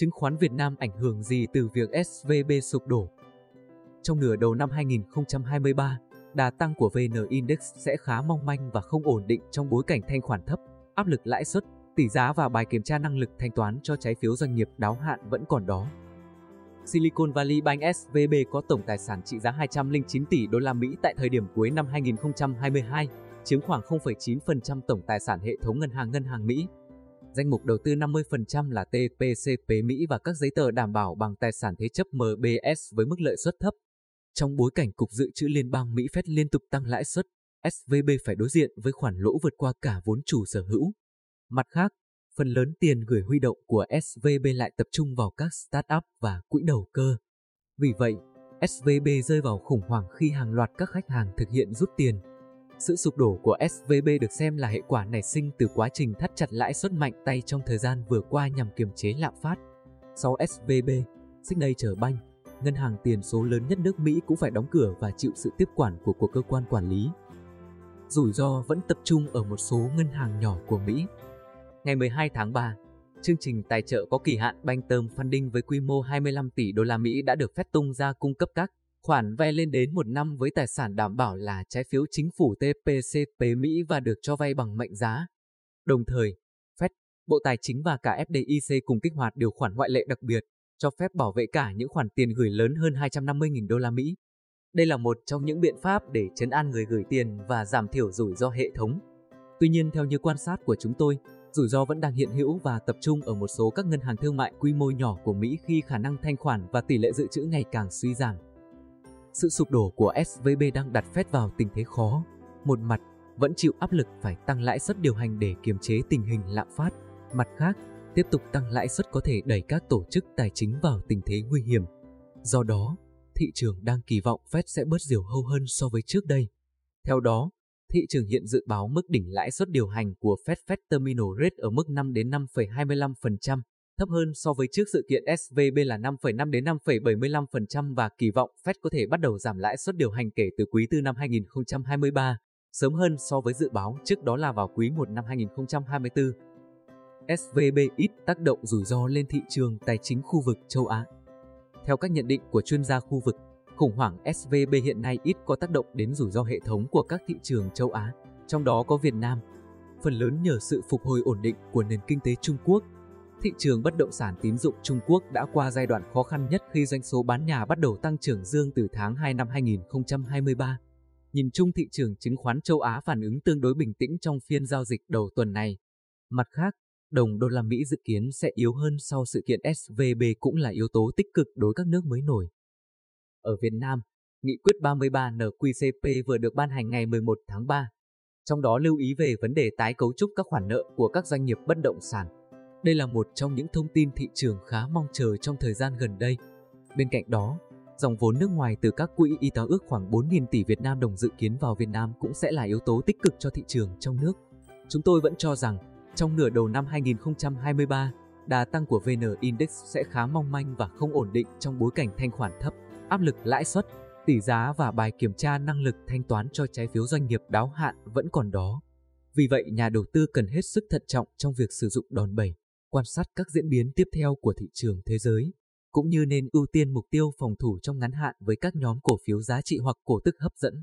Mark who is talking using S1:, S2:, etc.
S1: Chứng khoán Việt Nam ảnh hưởng gì từ việc SVB sụp đổ? Trong nửa đầu năm 2023, đà tăng của VN Index sẽ khá mong manh và không ổn định trong bối cảnh thanh khoản thấp, áp lực lãi suất, tỷ giá và bài kiểm tra năng lực thanh toán cho trái phiếu doanh nghiệp đáo hạn vẫn còn đó. Silicon Valley Bank SVB có tổng tài sản trị giá 209 tỷ đô la Mỹ tại thời điểm cuối năm 2022, chiếm khoảng 0,9% tổng tài sản hệ thống ngân hàng ngân hàng Mỹ. Danh mục đầu tư 50% là TPCP Mỹ và các giấy tờ đảm bảo bằng tài sản thế chấp MBS với mức lợi suất thấp. Trong bối cảnh Cục Dự trữ Liên bang Mỹ Fed liên tục tăng lãi suất, SVB phải đối diện với khoản lỗ vượt qua cả vốn chủ sở hữu. Mặt khác, phần lớn tiền gửi huy động của SVB lại tập trung vào các startup và quỹ đầu cơ. Vì vậy, SVB rơi vào khủng hoảng khi hàng loạt các khách hàng thực hiện rút tiền. Sự sụp đổ của SVB được xem là hệ quả nảy sinh từ quá trình thắt chặt lãi suất mạnh tay trong thời gian vừa qua nhằm kiềm chế lạm phát. Sau SVB, Signature Bank, ngân hàng tiền số lớn nhất nước Mỹ cũng phải đóng cửa và chịu sự tiếp quản của của cơ quan quản lý. Rủi ro vẫn tập trung ở một số ngân hàng nhỏ của Mỹ. Ngày 12 tháng 3, chương trình tài trợ có kỳ hạn Bank Term Funding với quy mô 25 tỷ đô la Mỹ đã được phép tung ra cung cấp các khoản vay lên đến một năm với tài sản đảm bảo là trái phiếu chính phủ TPCP Mỹ và được cho vay bằng mệnh giá. Đồng thời, Fed, Bộ Tài chính và cả FDIC cùng kích hoạt điều khoản ngoại lệ đặc biệt, cho phép bảo vệ cả những khoản tiền gửi lớn hơn 250.000 đô la Mỹ. Đây là một trong những biện pháp để chấn an người gửi tiền và giảm thiểu rủi ro hệ thống. Tuy nhiên theo như quan sát của chúng tôi, rủi ro vẫn đang hiện hữu và tập trung ở một số các ngân hàng thương mại quy mô nhỏ của Mỹ khi khả năng thanh khoản và tỷ lệ dự trữ ngày càng suy giảm. Sự sụp đổ của SVB đang đặt Fed vào tình thế khó. Một mặt, vẫn chịu áp lực phải tăng lãi suất điều hành để kiềm chế tình hình lạm phát. Mặt khác, tiếp tục tăng lãi suất có thể đẩy các tổ chức tài chính vào tình thế nguy hiểm. Do đó, thị trường đang kỳ vọng Fed sẽ bớt diều hâu hơn so với trước đây. Theo đó, thị trường hiện dự báo mức đỉnh lãi suất điều hành của Fed Fed Terminal Rate ở mức 5 đến 5,25%, thấp hơn so với trước sự kiện SVB là 5,5 đến 5,75% và kỳ vọng Fed có thể bắt đầu giảm lãi suất điều hành kể từ quý tư năm 2023, sớm hơn so với dự báo trước đó là vào quý 1 năm 2024. SVB ít tác động rủi ro lên thị trường tài chính khu vực châu Á. Theo các nhận định của chuyên gia khu vực, khủng hoảng SVB hiện nay ít có tác động đến rủi ro hệ thống của các thị trường châu Á, trong đó có Việt Nam. Phần lớn nhờ sự phục hồi ổn định của nền kinh tế Trung Quốc. Thị trường bất động sản tín dụng Trung Quốc đã qua giai đoạn khó khăn nhất khi doanh số bán nhà bắt đầu tăng trưởng dương từ tháng 2 năm 2023. Nhìn chung thị trường chứng khoán châu Á phản ứng tương đối bình tĩnh trong phiên giao dịch đầu tuần này. Mặt khác, đồng đô la Mỹ dự kiến sẽ yếu hơn sau sự kiện SVB cũng là yếu tố tích cực đối các nước mới nổi. Ở Việt Nam, Nghị quyết 33 NQCP vừa được ban hành ngày 11 tháng 3. Trong đó lưu ý về vấn đề tái cấu trúc các khoản nợ của các doanh nghiệp bất động sản. Đây là một trong những thông tin thị trường khá mong chờ trong thời gian gần đây. Bên cạnh đó, dòng vốn nước ngoài từ các quỹ y tế ước khoảng 4.000 tỷ Việt Nam đồng dự kiến vào Việt Nam cũng sẽ là yếu tố tích cực cho thị trường trong nước. Chúng tôi vẫn cho rằng, trong nửa đầu năm 2023, đà tăng của VN Index sẽ khá mong manh và không ổn định trong bối cảnh thanh khoản thấp áp lực lãi suất, tỷ giá và bài kiểm tra năng lực thanh toán cho trái phiếu doanh nghiệp đáo hạn vẫn còn đó. Vì vậy, nhà đầu tư cần hết sức thận trọng trong việc sử dụng đòn bẩy, quan sát các diễn biến tiếp theo của thị trường thế giới, cũng như nên ưu tiên mục tiêu phòng thủ trong ngắn hạn với các nhóm cổ phiếu giá trị hoặc cổ tức hấp dẫn.